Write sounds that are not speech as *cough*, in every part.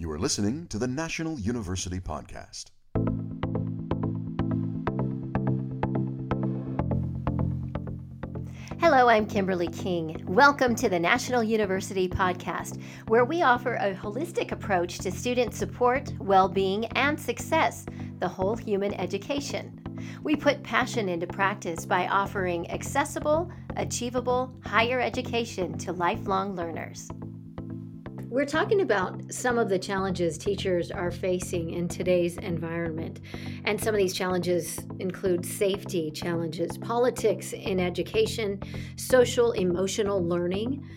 You are listening to the National University Podcast. Hello, I'm Kimberly King. Welcome to the National University Podcast, where we offer a holistic approach to student support, well being, and success, the whole human education. We put passion into practice by offering accessible, achievable higher education to lifelong learners. We're talking about some of the challenges teachers are facing in today's environment. And some of these challenges include safety challenges, politics in education, social emotional learning,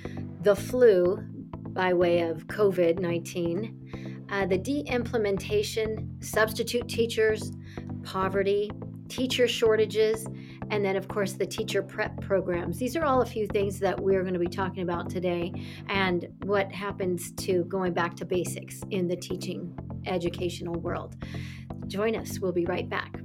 the flu by way of COVID 19, uh, the de implementation, substitute teachers, poverty, teacher shortages, and then, of course, the teacher prep programs. These are all a few things that we're going to be talking about today and what happens to going back to basics in the teaching educational world. Join us, we'll be right back.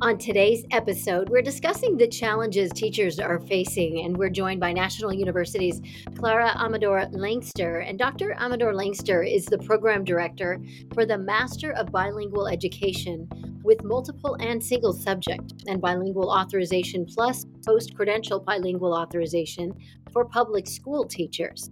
On today's episode, we're discussing the challenges teachers are facing, and we're joined by National University's Clara Amador Lankster. And Dr. Amador Lankster is the program director for the Master of Bilingual Education with multiple and single subject and bilingual authorization plus post credential bilingual authorization for public school teachers.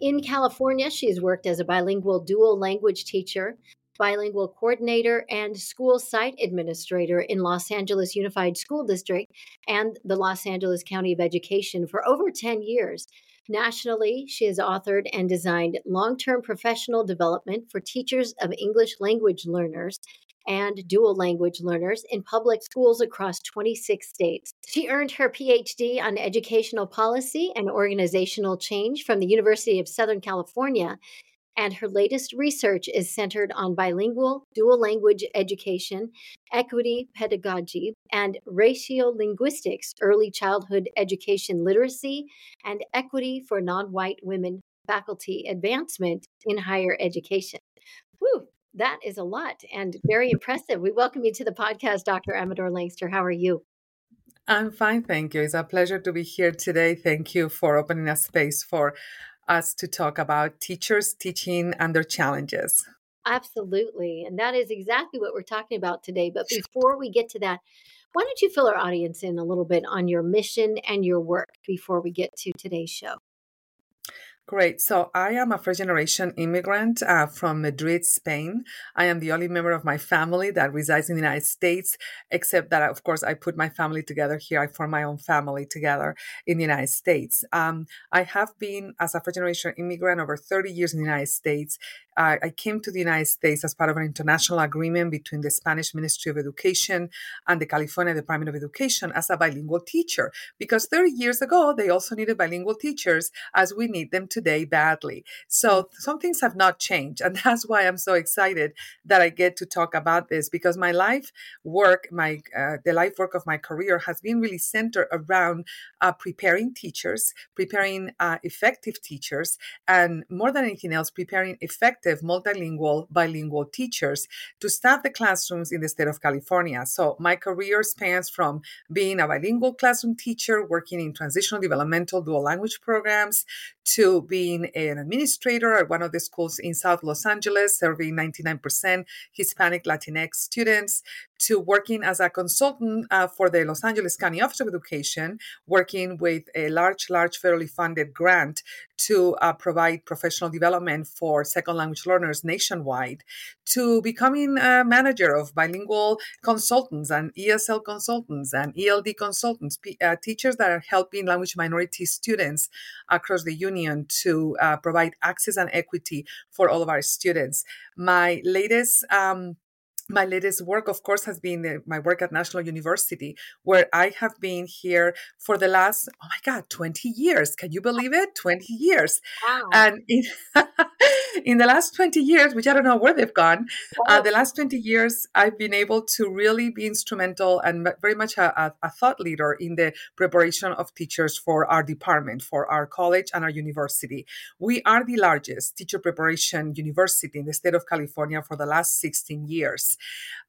In California, she has worked as a bilingual dual language teacher, bilingual coordinator, and school site administrator in Los Angeles Unified School District and the Los Angeles County of Education for over 10 years. Nationally, she has authored and designed long term professional development for teachers of English language learners and dual language learners in public schools across 26 states. She earned her PhD on educational policy and organizational change from the University of Southern California. And her latest research is centered on bilingual dual language education, equity pedagogy, and raciolinguistics, early childhood education literacy, and equity for non white women faculty advancement in higher education. Whew, that is a lot and very impressive. We welcome you to the podcast, Dr. Amador Lankster. How are you? I'm fine, thank you. It's a pleasure to be here today. Thank you for opening a space for us to talk about teachers teaching and their challenges. Absolutely. And that is exactly what we're talking about today. But before we get to that, why don't you fill our audience in a little bit on your mission and your work before we get to today's show? Great. So I am a first generation immigrant uh, from Madrid, Spain. I am the only member of my family that resides in the United States, except that, of course, I put my family together here. I form my own family together in the United States. Um, I have been, as a first generation immigrant, over 30 years in the United States. Uh, I came to the United States as part of an international agreement between the Spanish Ministry of Education and the California Department of Education as a bilingual teacher, because 30 years ago, they also needed bilingual teachers as we need them today badly. So some things have not changed. And *laughs* that's why I'm so excited that I get to talk about this because my life work, my uh, the life work of my career has been really centered around uh, preparing teachers, preparing uh, effective teachers, and more than anything else, preparing effective multilingual, bilingual teachers to staff the classrooms in the state of California. So my career spans from being a bilingual classroom teacher, working in transitional developmental dual language programs, to being an administrator at one of the schools in South Los Angeles, serving 99% Hispanic Latinx students, to working as a consultant uh, for the Los Angeles County Office of Education, working with a large, large federally funded grant to uh, provide professional development for second language learners nationwide, to becoming a manager of bilingual consultants and ESL consultants and ELD consultants, uh, teachers that are helping language minority students across the union to uh, provide access and equity for all of our students. My latest um, my latest work, of course, has been the, my work at National University, where I have been here for the last, oh my God, 20 years. Can you believe it? 20 years. Wow. And in, *laughs* in the last 20 years, which I don't know where they've gone, uh, the last 20 years, I've been able to really be instrumental and very much a, a, a thought leader in the preparation of teachers for our department, for our college and our university. We are the largest teacher preparation university in the state of California for the last 16 years.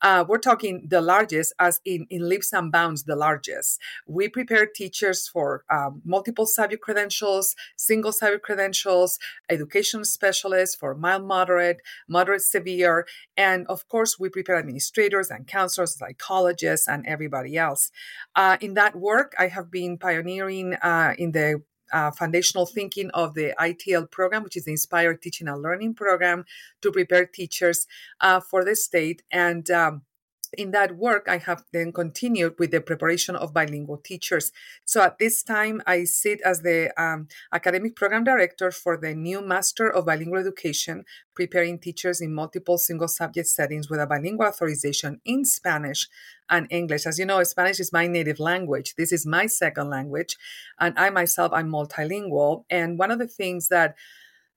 Uh, we're talking the largest, as in, in leaps and bounds, the largest. We prepare teachers for um, multiple subject credentials, single subject credentials, education specialists for mild, moderate, moderate, severe, and of course, we prepare administrators and counselors, psychologists, and everybody else. Uh, in that work, I have been pioneering uh, in the uh, foundational thinking of the ITL program, which is the Inspired Teaching and Learning program to prepare teachers uh, for the state. And um, in that work, I have then continued with the preparation of bilingual teachers. So at this time, I sit as the um, academic program director for the new Master of Bilingual Education, preparing teachers in multiple single subject settings with a bilingual authorization in Spanish and English. As you know, Spanish is my native language. This is my second language. And I myself, I'm multilingual. And one of the things that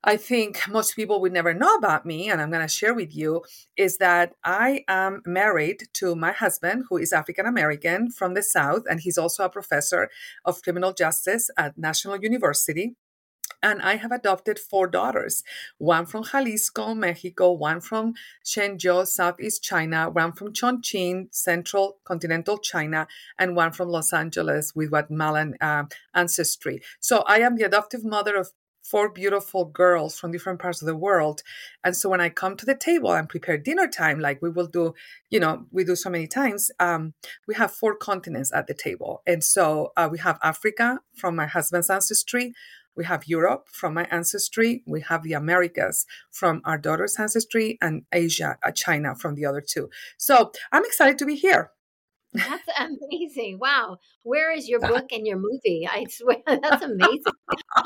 I think most people would never know about me, and I'm going to share with you, is that I am married to my husband, who is African American from the South, and he's also a professor of criminal justice at National University. And I have adopted four daughters one from Jalisco, Mexico, one from Shenzhou, Southeast China, one from Chongqing, Central Continental China, and one from Los Angeles with Guatemalan uh, ancestry. So I am the adoptive mother of four beautiful girls from different parts of the world. And so when I come to the table and prepare dinner time, like we will do, you know, we do so many times, um, we have four continents at the table. And so uh, we have Africa from my husband's ancestry. We have Europe from my ancestry. We have the Americas from our daughter's ancestry and Asia, uh, China from the other two. So I'm excited to be here. That's amazing. Wow. Where is your book and your movie? I swear *laughs* that's amazing.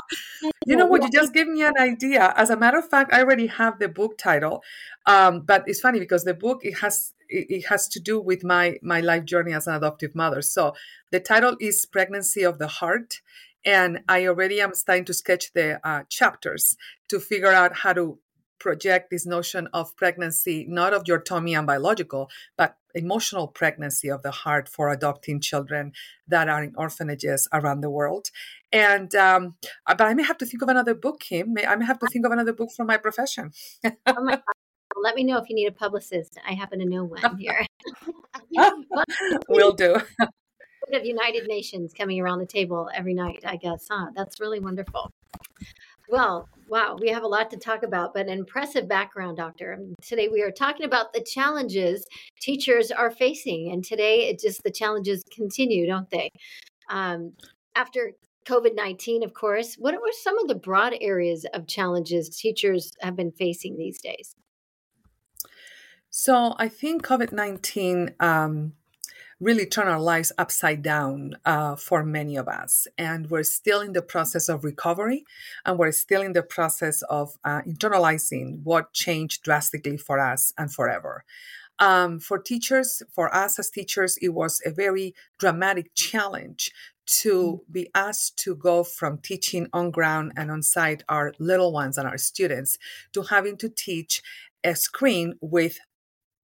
*laughs* you know what? You just gave me an idea. As a matter of fact, I already have the book title. Um, but it's funny because the book it has it has to do with my my life journey as an adoptive mother. So the title is Pregnancy of the Heart. And I already am starting to sketch the uh, chapters to figure out how to project this notion of pregnancy, not of your tummy and biological, but emotional pregnancy of the heart for adopting children that are in orphanages around the world. And um, uh, but I may have to think of another book, Kim. I may have to think of another book from my profession. *laughs* oh my Let me know if you need a publicist. I happen to know one *laughs* here. *laughs* We'll do. Of United Nations coming around the table every night, I guess, huh? That's really wonderful. Well, wow, we have a lot to talk about, but an impressive background, Doctor. Today we are talking about the challenges teachers are facing, and today it just the challenges continue, don't they? Um, after COVID 19, of course, what are some of the broad areas of challenges teachers have been facing these days? So I think COVID 19 um, really turn our lives upside down uh, for many of us. And we're still in the process of recovery, and we're still in the process of uh, internalizing what changed drastically for us and forever. Um, for teachers, for us as teachers, it was a very dramatic challenge to mm. be asked to go from teaching on ground and on site our little ones and our students to having to teach a screen with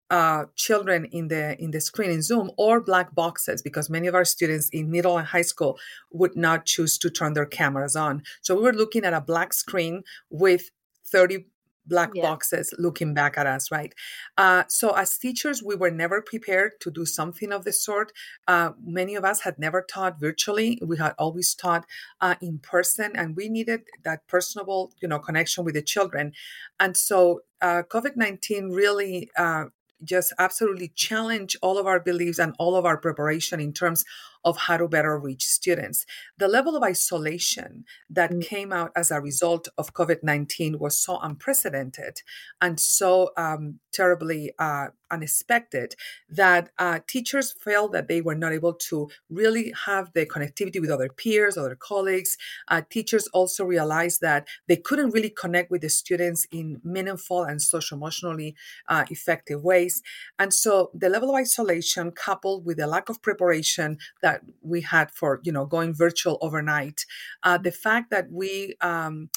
uh, children in the in the screen in Zoom or black boxes because many of our students in middle and high school would not choose to turn their cameras on. So we were looking at a black screen with 30 black yeah. boxes looking back at us, right? Uh, so as teachers, we were never prepared to do something of the sort. Uh, many of us had never taught virtually. We had always taught uh, in person, and we needed that personable, you know, connection with the children. And so uh, COVID nineteen really uh, just absolutely challenge all of our beliefs and all of our preparation in terms of how to better reach students. The level of isolation that mm. came out as a result of COVID 19 was so unprecedented and so um, terribly uh, unexpected that uh, teachers felt that they were not able to really have the connectivity with other peers, other colleagues. Uh, teachers also realized that they couldn't really connect with the students in meaningful and social emotionally uh, effective ways. And so the level of isolation coupled with the lack of preparation that that we had for you know going virtual overnight uh, the fact that we um,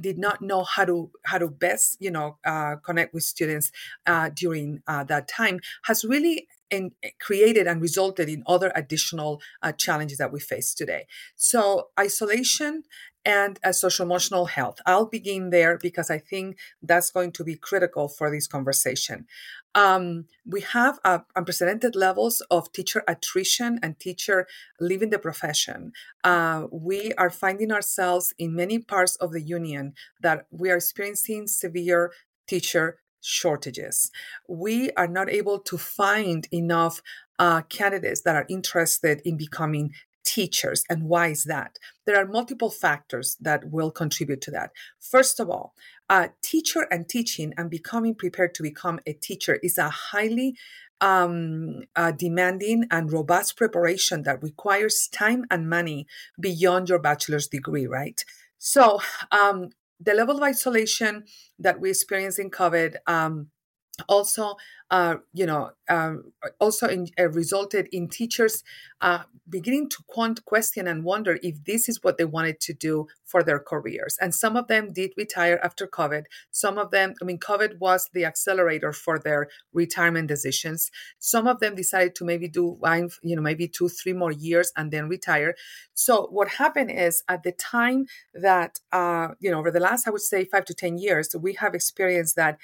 did not know how to how to best you know uh, connect with students uh, during uh, that time has really and created and resulted in other additional uh, challenges that we face today. So, isolation and uh, social emotional health. I'll begin there because I think that's going to be critical for this conversation. Um, we have uh, unprecedented levels of teacher attrition and teacher leaving the profession. Uh, we are finding ourselves in many parts of the union that we are experiencing severe teacher shortages. We are not able to find enough uh, candidates that are interested in becoming teachers. And why is that? There are multiple factors that will contribute to that. First of all, uh, teacher and teaching and becoming prepared to become a teacher is a highly um, uh, demanding and robust preparation that requires time and money beyond your bachelor's degree, right? So, um, the level of isolation that we experience in COVID um, also uh, you know um, also in, uh, resulted in teachers uh, beginning to quant- question and wonder if this is what they wanted to do for their careers. And some of them did retire after covid. Some of them i mean covid was the accelerator for their retirement decisions. Some of them decided to maybe do you know maybe two three more years and then retire. So what happened is at the time that uh, you know over the last i would say five to ten years we have experienced that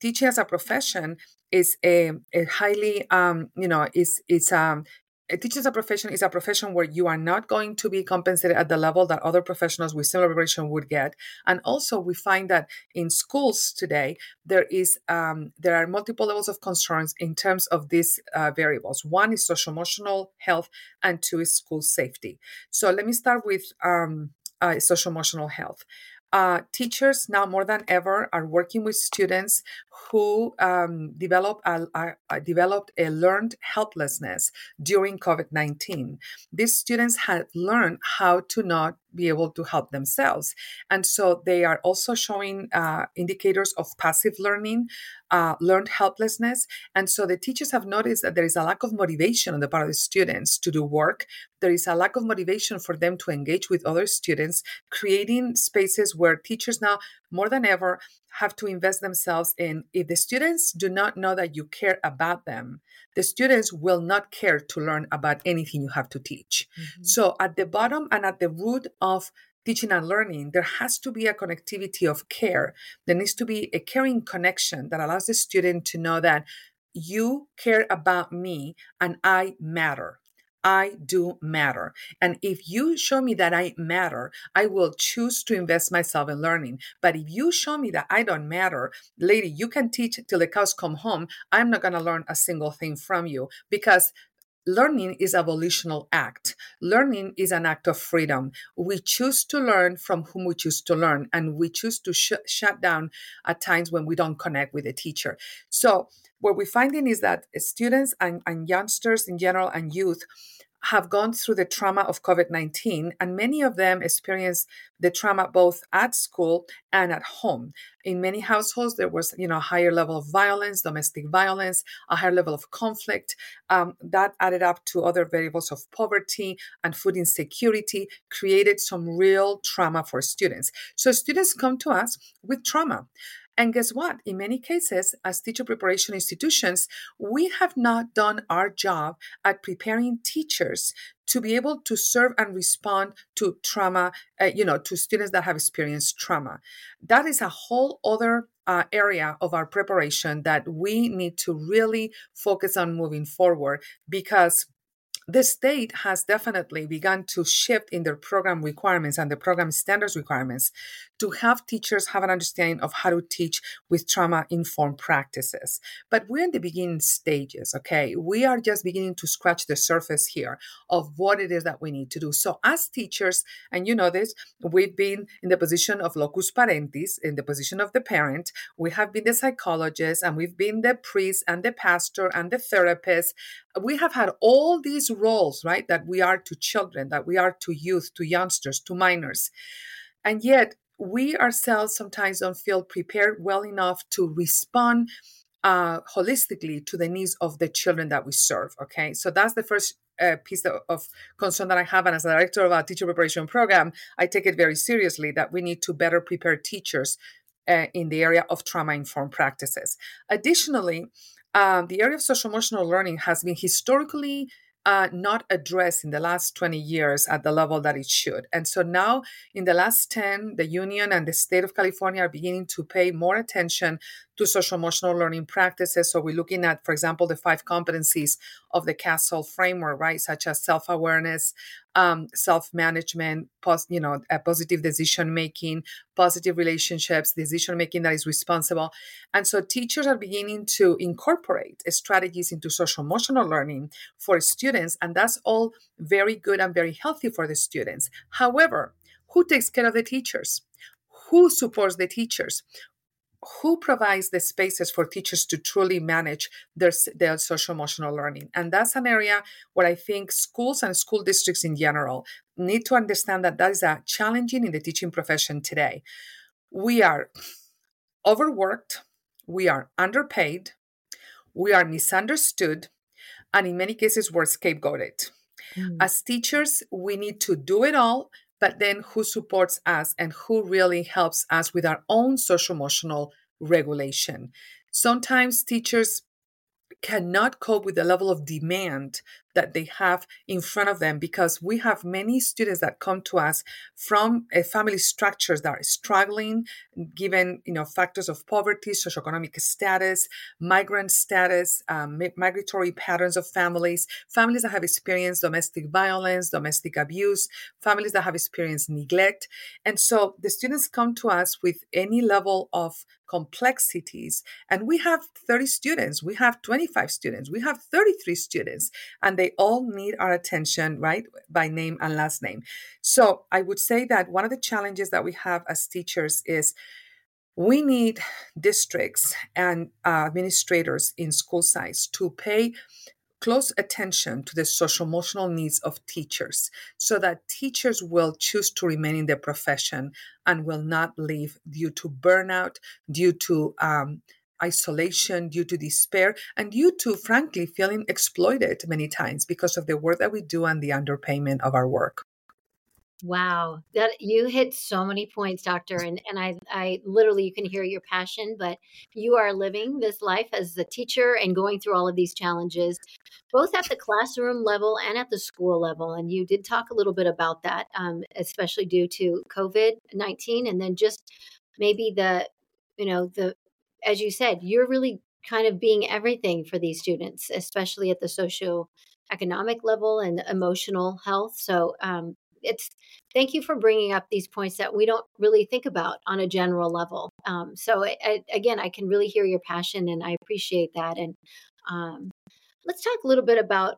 teaching as a profession is a, a highly um, you know is it's um a teacher as a profession is a profession where you are not going to be compensated at the level that other professionals with similar preparation would get. And also we find that in schools today there is um, there are multiple levels of concerns in terms of these uh, variables. One is social emotional health and two is school safety. So let me start with um, uh, social emotional health uh, teachers now more than ever are working with students who um, develop a, a, developed a learned helplessness during COVID nineteen. These students had learned how to not be able to help themselves, and so they are also showing uh, indicators of passive learning, uh, learned helplessness, and so the teachers have noticed that there is a lack of motivation on the part of the students to do work. There is a lack of motivation for them to engage with other students, creating spaces where teachers now more than ever have to invest themselves in if the students do not know that you care about them the students will not care to learn about anything you have to teach. Mm-hmm. so at the bottom and at the root of teaching and learning there has to be a connectivity of care. There needs to be a caring connection that allows the student to know that you care about me and i matter I do matter. And if you show me that I matter, I will choose to invest myself in learning. But if you show me that I don't matter, lady, you can teach till the cows come home. I'm not going to learn a single thing from you because learning is a volitional act learning is an act of freedom we choose to learn from whom we choose to learn and we choose to sh- shut down at times when we don't connect with the teacher so what we're finding is that students and, and youngsters in general and youth have gone through the trauma of COVID 19, and many of them experience the trauma both at school and at home. In many households, there was you know a higher level of violence, domestic violence, a higher level of conflict. Um, that added up to other variables of poverty and food insecurity, created some real trauma for students. So students come to us with trauma. And guess what? In many cases, as teacher preparation institutions, we have not done our job at preparing teachers to be able to serve and respond to trauma, uh, you know, to students that have experienced trauma. That is a whole other uh, area of our preparation that we need to really focus on moving forward because the state has definitely begun to shift in their program requirements and the program standards requirements to have teachers have an understanding of how to teach with trauma informed practices. But we're in the beginning stages, okay? We are just beginning to scratch the surface here of what it is that we need to do. So, as teachers, and you know this, we've been in the position of loco parentis, in the position of the parent, we have been the psychologist, and we've been the priest and the pastor and the therapist. We have had all these roles, right, that we are to children, that we are to youth, to youngsters, to minors. And yet, we ourselves sometimes don't feel prepared well enough to respond uh, holistically to the needs of the children that we serve. Okay, so that's the first uh, piece of, of, concern that I have. And as a director of our teacher preparation program, I take it very seriously that we need to better prepare teachers uh, in the area of trauma informed practices. Additionally, um, the area of social emotional learning has been historically uh, not addressed in the last 20 years at the level that it should. And so now, in the last 10, the union and the state of California are beginning to pay more attention to social emotional learning practices. So we're looking at, for example, the five competencies of the CASEL framework, right, such as self awareness, um, self management, pos- you know, positive decision making, positive relationships, decision making that is responsible. And so teachers are beginning to incorporate strategies into social emotional learning for students, and that's all very good and very healthy for the students. However, who takes care of the teachers? Who supports the teachers? Who provides the spaces for teachers to truly manage their, their social emotional learning? And that's an area where i think schools and school districts in general need to understand that that is a challenging in the teaching profession today. We are overworked we are underpaid we are misunderstood and in many cases we're scapegoated. Mm. as teachers we need to do it all but then who supports us and who really helps us with our own social emotional regulation. Sometimes teachers cannot cope with the level of demand that they have in front of them because we have many students that come to us from uh, family structures that are struggling given you know factors of poverty socioeconomic status migrant status um, migratory patterns of families families that have experienced domestic violence domestic abuse families that have experienced neglect. And so the students come to us with any level of complexities and we have 30 students we have 25 students we have 33 students and they all need our attention right by name and last name. So i would say that one of the challenges that we have as teachers is we need districts and uh, administrators in school sites to pay close attention to the social emotional needs of teachers so that teachers will choose to remain in their profession and will not leave due to burnout, due to um, isolation, due to despair, and due to, frankly, feeling exploited many times because of the work that we do and the underpayment of our work. Wow, that you hit so many points, doctor, and and I I literally you can hear your passion, but you are living this life as a teacher and going through all of these challenges, both at the classroom level and at the school level. And you did talk a little bit about that, um, especially due to COVID nineteen, and then just maybe the you know the as you said, you're really kind of being everything for these students, especially at the socio economic level and emotional health. So um, it's thank you for bringing up these points that we don't really think about on a general level. Um, so I, I, again, I can really hear your passion, and I appreciate that. And um, let's talk a little bit about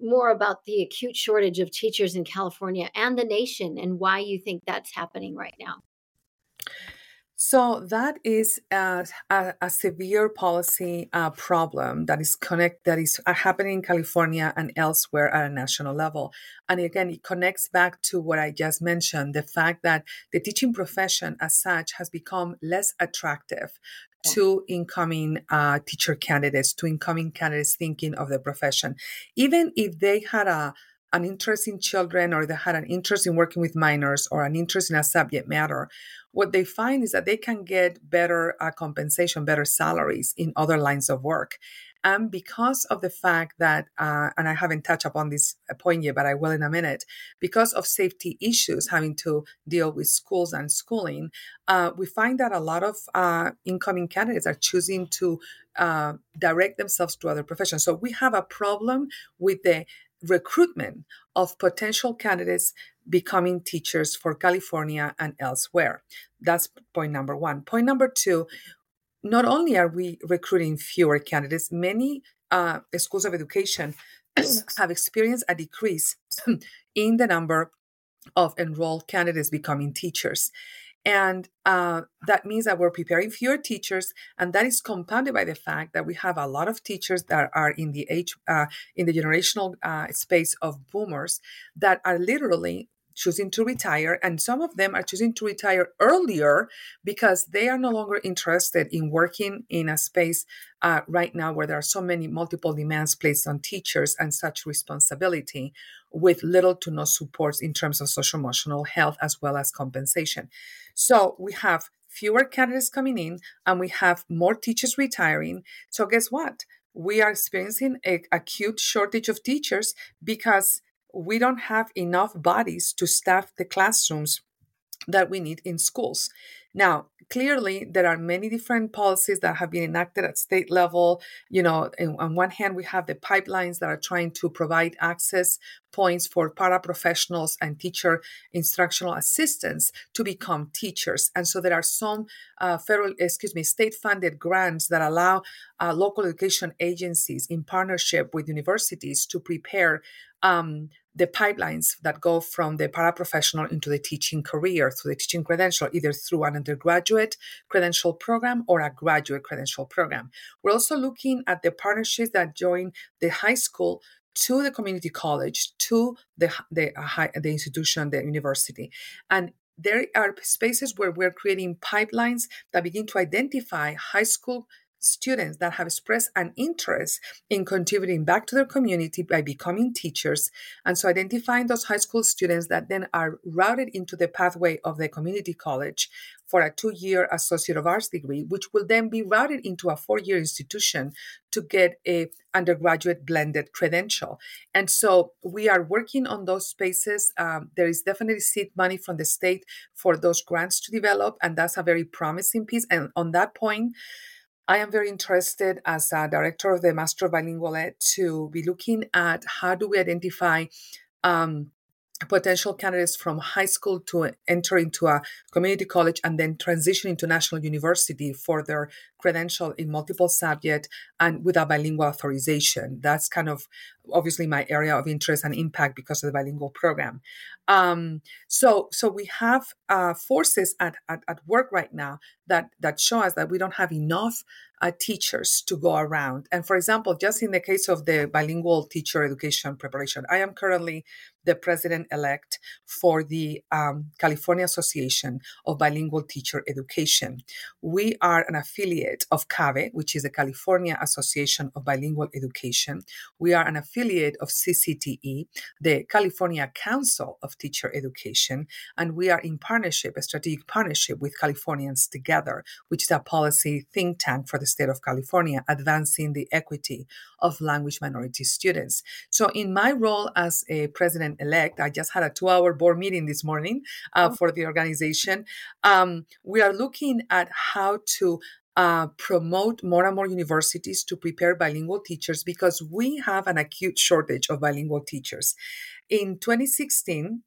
more about the acute shortage of teachers in California and the nation, and why you think that's happening right now. So that is a, a, a severe policy uh, problem that is connect that is uh, happening in California and elsewhere at a national level. And again, it connects back to what I just mentioned: the fact that the teaching profession, as such, has become less attractive to incoming uh, teacher candidates, to incoming candidates thinking of the profession, even if they had a an interest in children or they had an interest in working with minors or an interest in a subject matter, what they find is that they can get better uh, compensation, better salaries in other lines of work. And because of the fact that, uh, and I haven't touched upon this point yet, but I will in a minute, because of safety issues having to deal with schools and schooling, uh, we find that a lot of uh, incoming candidates are choosing to uh, direct themselves to other professions. So we have a problem with the recruitment of potential candidates becoming teachers for California and elsewhere. That's point number one. Point number two not only are we recruiting fewer candidates, many uh, schools of education *clears throat* have experienced a decrease *clears throat* in the number of enrolled candidates becoming teachers. And uh, that means that we're preparing fewer teachers, and that is compounded by the fact that we have a lot of teachers that are in the age, uh, in the generational uh, space of boomers that are literally choosing to retire, and some of them are choosing to retire earlier because they are no longer interested in working in a space uh, right now where there are so many multiple demands placed on teachers and such responsibility with little to no supports in terms of social emotional health as well as compensation. So we have fewer candidates coming in and we have more teachers retiring. So guess what? we are experiencing a acute shortage of teachers because we don't have enough bodies to staff the classrooms that we need in schools. Now, clearly, there are many different policies that have been enacted at state level. You know, on one hand, we have the pipelines that are trying to provide access points for paraprofessionals and teacher instructional assistants to become teachers. And so there are some uh, federal, excuse me, state funded grants that allow uh, local education agencies in partnership with universities to prepare um, the pipelines that go from the paraprofessional into the teaching career through the teaching credential, either through an undergraduate credential program or a graduate credential program. We're also looking at the partnerships that join the high school to the community college, to the the, uh, high, the institution, the university, and there are spaces where we're creating pipelines that begin to identify high school students that have expressed an interest in contributing back to their community by becoming teachers. And so identifying those high school students that then are routed into the pathway of the community college for a two year Associate of Arts degree, which will then be routed into a four year institution to get a undergraduate blended credential. And so we are working on those spaces. Um, there is definitely seed money from the state for those grants to develop, and that's a very promising piece. And on that point, I am very interested as a director of the Master of Bilingual to be looking at how do we identify um, potential candidates from high school to enter into a community college and then transition into national university for their credential in multiple subject and with a bilingual authorization. That's kind of obviously my area of interest and impact because of the bilingual program um, so so we have uh, forces at, at, at work right now that that show us that we don't have enough uh, teachers to go around. And for example, just in the case of the bilingual teacher education preparation, I am currently the president elect for the um, California Association of Bilingual Teacher Education. We are an affiliate of CABE, which is the California Association of Bilingual Education. We are an affiliate of CCTE, the California Council of Teacher Education, and we are in partnership, a strategic partnership with Californians Together, which is a policy think tank for the state of California, advancing the equity of language minority students. So, in my role as a president elect, I just had a two hour board meeting this morning uh, oh. for the organization. Um, we are looking at how to uh, promote more and more universities to prepare bilingual teachers because we have an acute shortage of bilingual teachers. In 2016,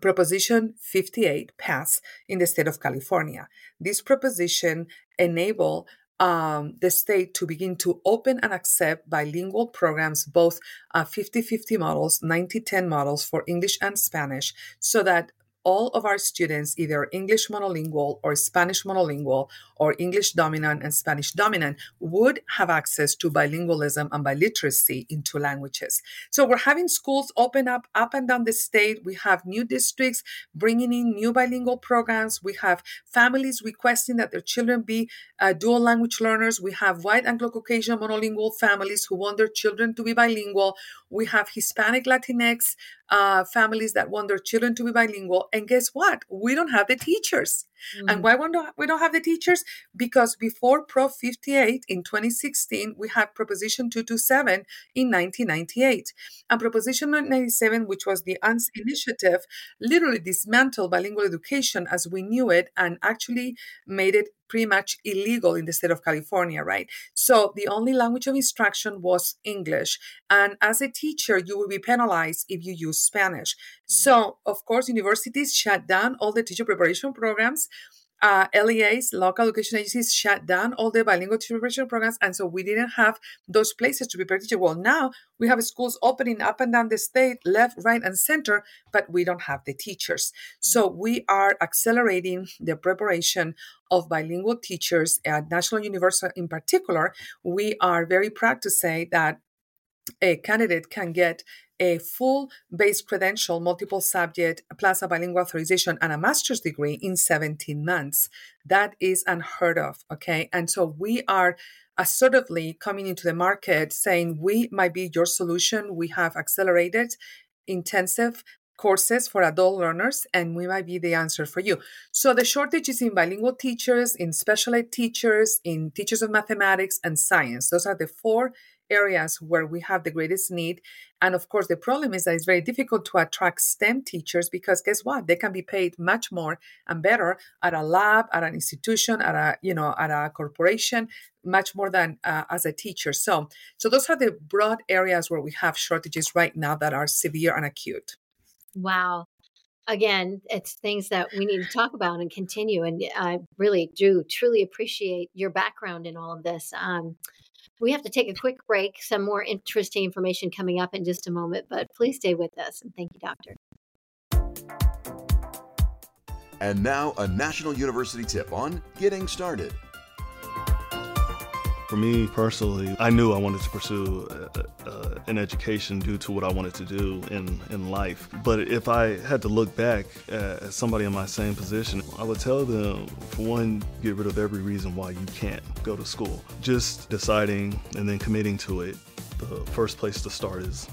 Proposition 58 passed in the state of California. This proposition enabled um, the state to begin to open and accept bilingual programs, both 50 uh, 50 models, 90 10 models for English and Spanish, so that all of our students, either English monolingual or Spanish monolingual or English dominant and Spanish dominant, would have access to bilingualism and biliteracy in two languages. So we're having schools open up up and down the state. We have new districts bringing in new bilingual programs. We have families requesting that their children be uh, dual language learners. We have white Anglo Caucasian monolingual families who want their children to be bilingual. We have Hispanic Latinx uh, families that want their children to be bilingual. And guess what? We don't have the teachers. Mm-hmm. And why we don't have the teachers? Because before Pro 58 in 2016, we had Proposition 227 in 1998. And Proposition 97, which was the Unz initiative, literally dismantled bilingual education as we knew it and actually made it pretty much illegal in the state of California, right? So the only language of instruction was English. And as a teacher, you will be penalized if you use Spanish. So, of course, universities shut down all the teacher preparation programs uh, LEAs, local education agencies, shut down all the bilingual teacher preparation programs, and so we didn't have those places to prepare teachers. Well, now we have schools opening up and down the state, left, right, and center, but we don't have the teachers. So we are accelerating the preparation of bilingual teachers at National University in particular. We are very proud to say that a candidate can get a full base credential, multiple subject, plus a bilingual authorization and a master's degree in 17 months. That is unheard of. Okay. And so we are assertively coming into the market saying we might be your solution. We have accelerated intensive courses for adult learners and we might be the answer for you so the shortage is in bilingual teachers in special ed teachers in teachers of mathematics and science those are the four areas where we have the greatest need. And of course, the problem is that it's very difficult to attract STEM teachers because guess what? They can be paid much more and better at a lab, at an institution, at a you know at a corporation, much more than uh, as a teacher. So, so those are the broad areas where we have shortages right now that are severe and acute. Wow. Again, it's things that we need to talk about and continue. And I really do truly appreciate your background in all of this. Um, we have to take a quick break. Some more interesting information coming up in just a moment, but please stay with us. And thank you, Doctor. And now, a National University tip on getting started. For me personally, I knew I wanted to pursue uh, uh, an education due to what I wanted to do in, in life. But if I had to look back at somebody in my same position, I would tell them, for one, get rid of every reason why you can't go to school. Just deciding and then committing to it. The first place to start is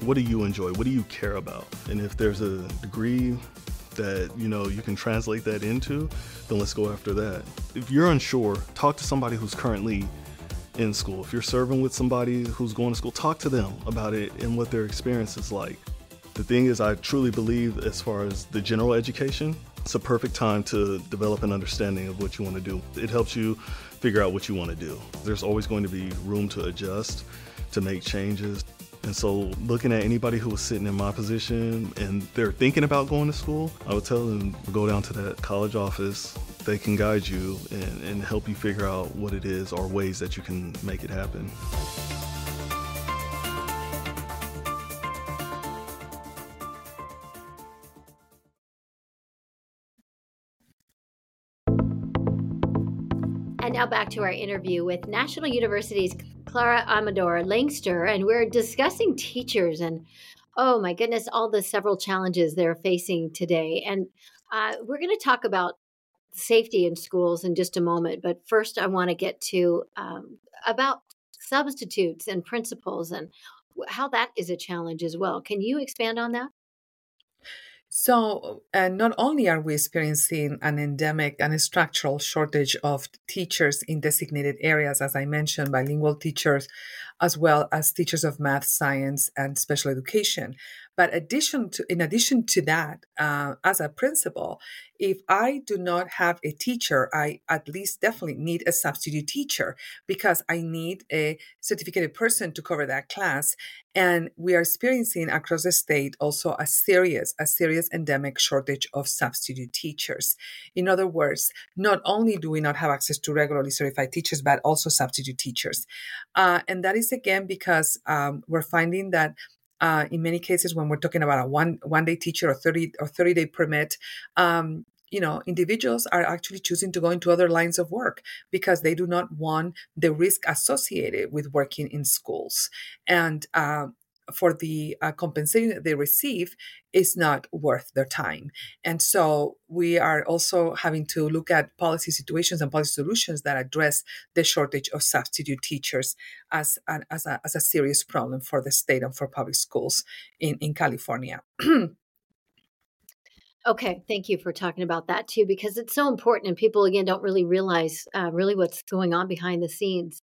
what do you enjoy? What do you care about? And if there's a degree that you know you can translate that into, then let's go after that. If you're unsure, talk to somebody who's currently in school. If you're serving with somebody who's going to school, talk to them about it and what their experience is like. The thing is, I truly believe, as far as the general education, it's a perfect time to develop an understanding of what you want to do. It helps you figure out what you want to do. There's always going to be room to adjust, to make changes. And so, looking at anybody who was sitting in my position and they're thinking about going to school, I would tell them go down to that college office, they can guide you and, and help you figure out what it is or ways that you can make it happen. And now back to our interview with National University's Clara Amador Lankster, and we're discussing teachers and oh my goodness, all the several challenges they're facing today. And uh, we're going to talk about safety in schools in just a moment. But first, I want to get to um, about substitutes and principals and how that is a challenge as well. Can you expand on that? So, uh, not only are we experiencing an endemic and structural shortage of teachers in designated areas, as I mentioned, bilingual teachers, as well as teachers of math, science, and special education, but addition to, in addition to that, uh, as a principal, if I do not have a teacher, I at least definitely need a substitute teacher because I need a certificated person to cover that class. And we are experiencing across the state also a serious, a serious endemic shortage of substitute teachers. In other words, not only do we not have access to regularly certified teachers, but also substitute teachers. Uh, and that is again because um, we're finding that uh, in many cases when we're talking about a one one day teacher or 30 or 30 day permit um, you know individuals are actually choosing to go into other lines of work because they do not want the risk associated with working in schools. And uh, for the uh, compensation that they receive is not worth their time. And so we are also having to look at policy situations and policy solutions that address the shortage of substitute teachers as, an, as, a, as a serious problem for the state and for public schools in, in California. *clears throat* Okay, thank you for talking about that too, because it's so important, and people again don't really realize uh, really what's going on behind the scenes.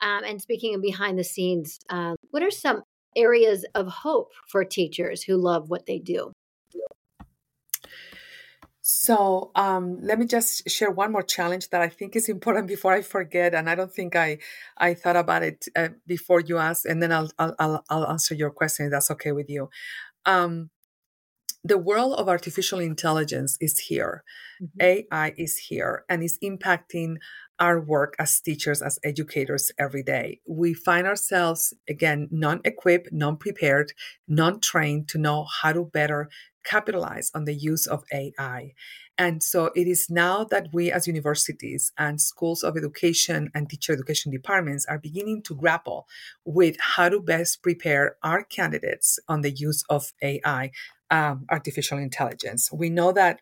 Um, and speaking of behind the scenes, uh, what are some areas of hope for teachers who love what they do? So um, let me just share one more challenge that I think is *laughs* important before I forget, and I don't think I I thought about it uh, before you asked, and then I'll, I'll I'll answer your question. If that's okay with you. Um, the world of artificial intelligence is here. Mm-hmm. AI is here and is impacting our work as teachers, as educators every day. We find ourselves, again, non equipped, non prepared, non trained to know how to better capitalize on the use of AI. And so it is now that we, as universities and schools of education and teacher education departments, are beginning to grapple with how to best prepare our candidates on the use of AI, um, artificial intelligence. We know that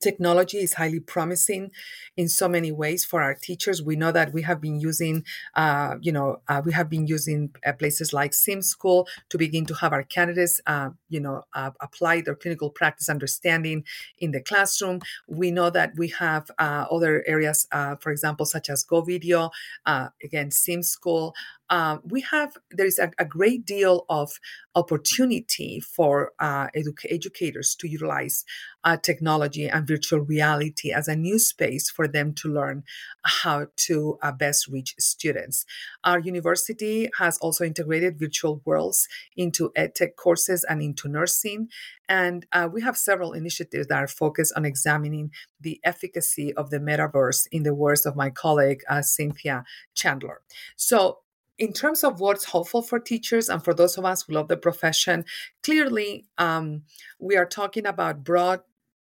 technology is highly promising in so many ways for our teachers. We know that we have been using, uh, you know, uh, we have been using uh, places like Sim School to begin to have our candidates, uh, you know, uh, apply their clinical practice understanding in the classroom. We know that we have uh, other areas, for example, such as Go Video, again, Sim School, uh, we have there is a, a, great deal of opportunity for uh, edu- educators to utilize uh, technology and virtual reality as a new space for them to learn how to uh, best reach students. Our university has also integrated virtual worlds into edtech courses and into nursing. And uh, we have several initiatives that are focused on examining the efficacy of the metaverse, in the words of my colleague, uh, Cynthia Chandler. So, in terms of what's hopeful for teachers and for those of us who love the profession, clearly um, we are talking about broad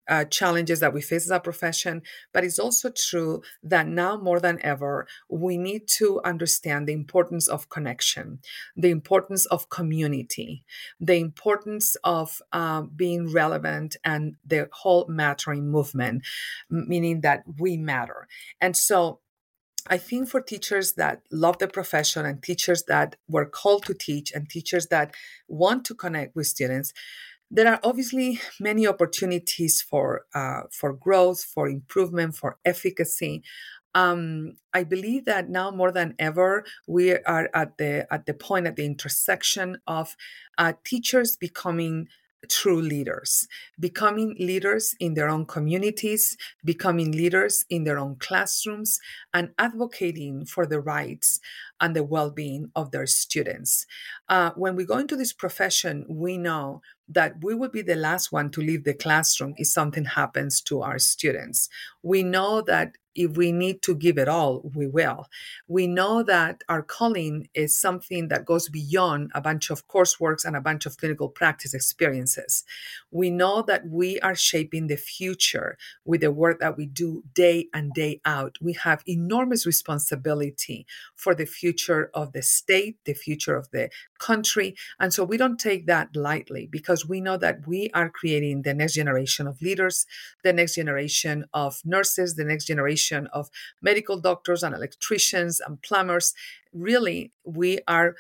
uh, challenges that we face as a profession, but it's also true that now more than ever, we need to understand the importance of connection, the importance of community, the importance of uh, being relevant, and the whole mattering movement, meaning that we matter. And so, I think for teachers that love the profession and teachers that were called to teach and teachers that want to connect with students, there are obviously many opportunities for uh, for growth, for improvement, for efficacy. Um, I believe that now more than ever we are at the at the point at the intersection of uh, teachers becoming true leaders, becoming leaders in their own communities, becoming leaders in their own classrooms, and advocating for the rights and the well being of their students. Uh, when we go into this profession, we know that we will be the last one to leave the classroom if something happens to our students. We know that if we need to give it all, we will. We know that our calling is something that goes beyond a bunch of courseworks and a bunch of clinical practice experiences. We know that we are shaping the future with the work that we do day and day out. We have enormous responsibility for the future of the state, the future of the country. And so we don't take that lightly because we know that we are creating the next generation of leaders, the next generation of nurses, the next generation of medical doctors and electricians and plumbers. Really, we are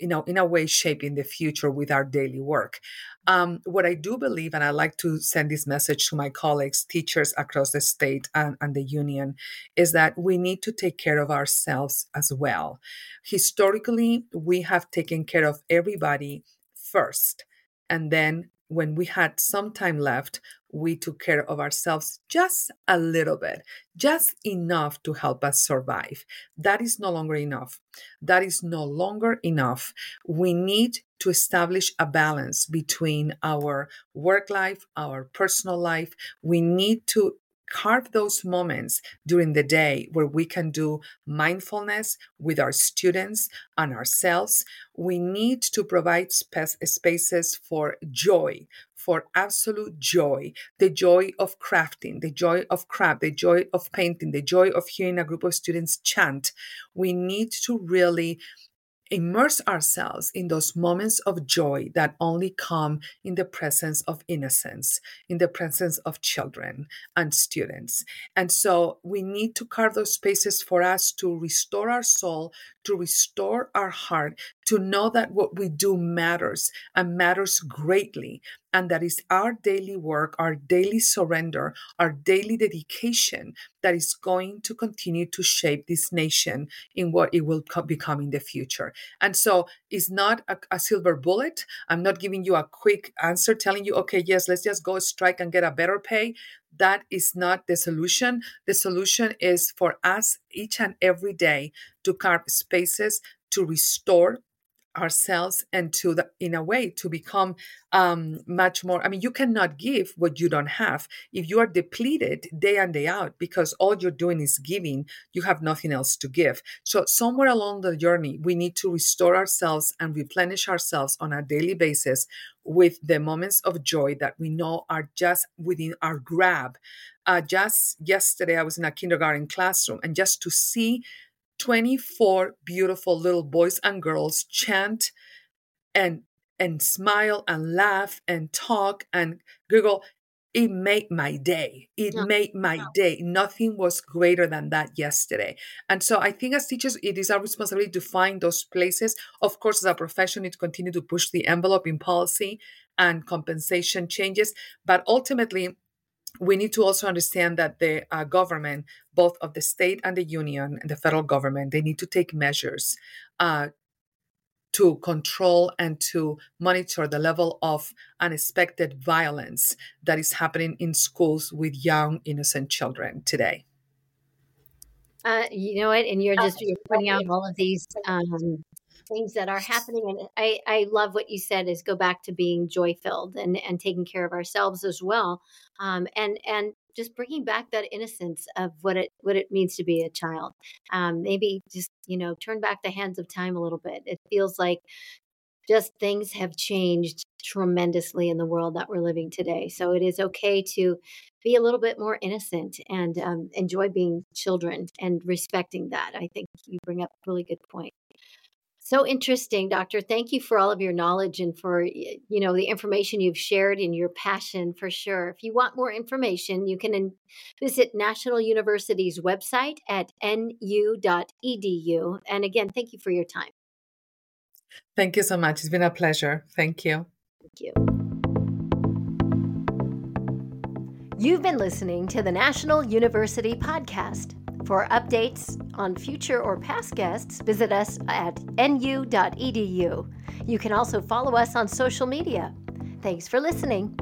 you know, in a way, shaping the future with our daily work. Um, what I do believe, and I like to send this message to my colleagues, teachers across the state and, and the union, is that we need to take care of ourselves as well. Historically, we have taken care of everybody first, and then when we had some time left, we took care of ourselves just a little bit, just enough to help us survive. That is no longer enough. That is no longer enough. We need to establish a balance between our work life, our personal life. We need to carve those moments during the day where we can do mindfulness with our students and ourselves. We need to provide spaces for joy, for absolute joy the joy of crafting, the joy of craft, the joy of painting, the joy of hearing a group of students chant. We need to really immerse ourselves in those moments of joy that only come in the presence of innocence, in the presence of children and students. And so we need to carve those spaces for us to restore our soul, to restore our heart, to know that what we do matters and matters greatly. And that is our daily work, our daily surrender, our daily dedication that is going to continue to shape this nation in what it will become in the future. And so it's not a, a silver bullet. I'm not giving you a quick answer telling you, okay, yes, let's just go strike and get a better pay that is not the solution. The solution is for us each and every day to carve spaces to restore ourselves and to the, in a way to become um, much more i mean you cannot give what you don't have. If you are depleted day in day out because all you're doing is giving you have nothing else to give. So somewhere along the journey we need to restore ourselves and replenish ourselves on a daily basis with the moments of joy that we know are just within our grab. Uh, just yesterday i was in a kindergarten classroom and just to see 24 beautiful little boys and girls chant and and smile and laugh and talk and giggle. It made my day. It yeah. made my yeah. day. Nothing was greater than that yesterday. And so i think as teachers it is our responsibility to find those places. Of course as a profession to continue to push the envelope in policy and compensation changes but ultimately we need to also understand that the uh, government, both of the state and the union and the federal government, they need to take measures uh, to control and to monitor the level of unexpected violence that is happening in schools with young, innocent children today. Uh, you know what? And you're just you're pointing out all of these um, things that are happening, and I I love what you said is go back to being joy filled and and taking care of ourselves as well, um, and and just bringing back that innocence of what it what it means to be a child. Um, maybe just you know turn back the hands of time a little bit. It feels like just things have changed tremendously in the world that we're living today. So it is okay to be a little bit more innocent and um, enjoy being children and respecting that. I think you bring up a really good point. So interesting, Doctor. Thank you for all of your knowledge and for you know the information you've shared and your passion for sure. If you want more information, you can visit National University's website at nu.edu. And again, thank you for your time. Thank you so much. It's been a pleasure. Thank you. Thank you. You've been listening to the National University Podcast. For updates on future or past guests, visit us at nu.edu. You can also follow us on social media. Thanks for listening.